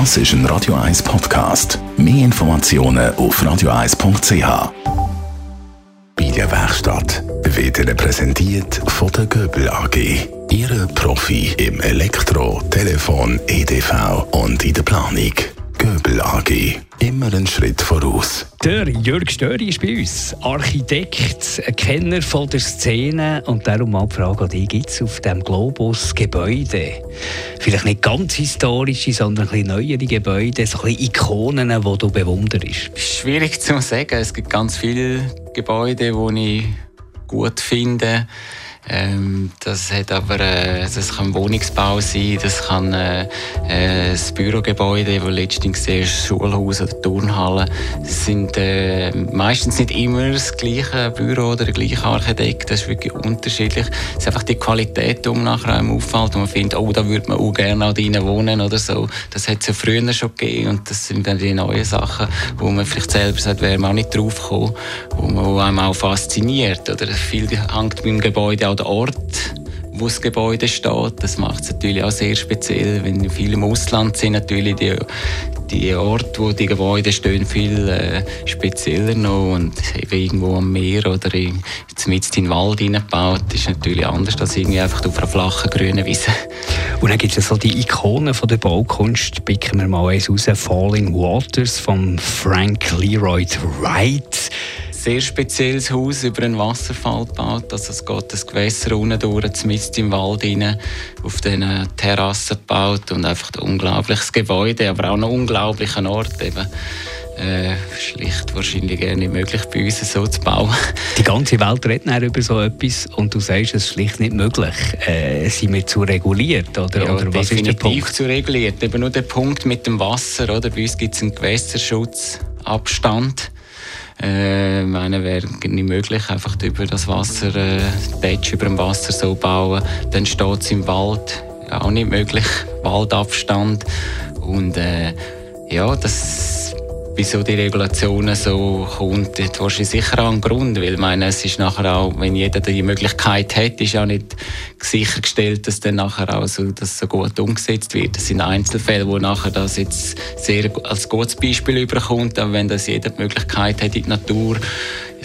Das ist ein Radio 1 Podcast. Mehr Informationen auf radio1.ch. Bei der Werkstatt wird Ihnen präsentiert von der Göbel AG. Ihre Profi im Elektro, Telefon, EDV und in der Planung. Göbel AG. Immer einen Schritt voraus. Der Jörg Störi ist bei uns, Architekt, ein Kenner von der Szene und darum mal die Frage an dich, gibt es auf dem Globus Gebäude, vielleicht nicht ganz historische, sondern ein bisschen neuere Gebäude, so ein bisschen Ikonen, die du bewunderst? Schwierig zu sagen, es gibt ganz viele Gebäude, die ich gut finde. Ähm, das hat aber, äh, das kann Wohnungsbau sein, das kann äh, äh, das Bürogebäude, wo letztens gesehen ist, Schulhaus oder Turnhalle. Das sind äh, meistens nicht immer das gleiche Büro oder der gleiche Architekt, das ist wirklich unterschiedlich. Es ist einfach die Qualität, die um nachher einem auffällt und man findet, oh, da würde man auch gerne auch drinnen wohnen oder so. Das hat es ja früher schon gegeben und das sind dann die neuen Sachen, wo man vielleicht selber sagt, wäre man auch nicht drauf gekommen, wo man einem auch fasziniert. Oder viel hängt beim Gebäude auch der Ort, wo das Gebäude steht. Das macht es natürlich auch sehr speziell, wenn viele im Ausland sind, natürlich die, die Orte, wo die Gebäude stehen, viel äh, spezieller noch und irgendwo am Meer oder in, jetzt in den Wald hineingebaut, ist natürlich anders als irgendwie einfach auf einer flachen grünen Wiese. Und dann gibt es so die Ikonen von der Baukunst, picken wir mal eins raus, Falling Waters von Frank Leroy Wright sehr spezielles Haus über einen Wasserfall gebaut. Also es geht das Gewässer unten durch, mitten im Wald rein, auf diesen Terrassen gebaut und einfach ein unglaubliches Gebäude, aber auch ein unglaublicher Ort eben. Äh, schlicht wahrscheinlich gerne nicht möglich bei uns so zu bauen. Die ganze Welt redet über so etwas und du sagst, es ist schlicht nicht möglich. Äh, sind wir zu reguliert? Oder, ja, oder was ist der Punkt? zu reguliert. Eben nur der Punkt mit dem Wasser. Oder? Bei uns gibt es einen Gewässerschutzabstand. Äh, meine, wäre nicht möglich, einfach über das Wasser, äh, Patch über dem Wasser so bauen. Dann steht es im Wald, auch nicht möglich, Waldabstand. Und äh, ja, das wieso die Regulationen so kommt, hat wahrscheinlich sicher auch einen Grund, weil ich meine, es ist nachher auch, wenn jeder die Möglichkeit hat, ist auch nicht sichergestellt, dass dann nachher auch so, dass so gut umgesetzt wird. Das sind Einzelfälle, wo nachher das jetzt sehr als gutes Beispiel überkommt, aber wenn das jeder die Möglichkeit hat, in die Natur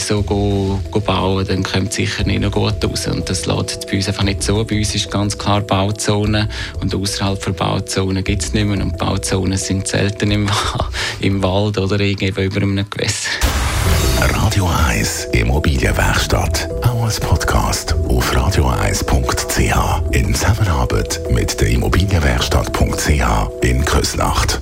so go, go bauen, dann kommt es sicher nicht noch gut raus. Und das lässt bei uns einfach nicht so. Bei uns ist ganz klar Bauzone und außerhalb der Bauzone gibt es nicht mehr. Und Bauzonen sind selten im, im Wald oder irgendwie über einem Gewässer. Radio 1 Immobilienwerkstatt. Auch als Podcast auf radio1.ch. In Zusammenarbeit mit der Immobilienwerkstatt.ch in Küsnacht.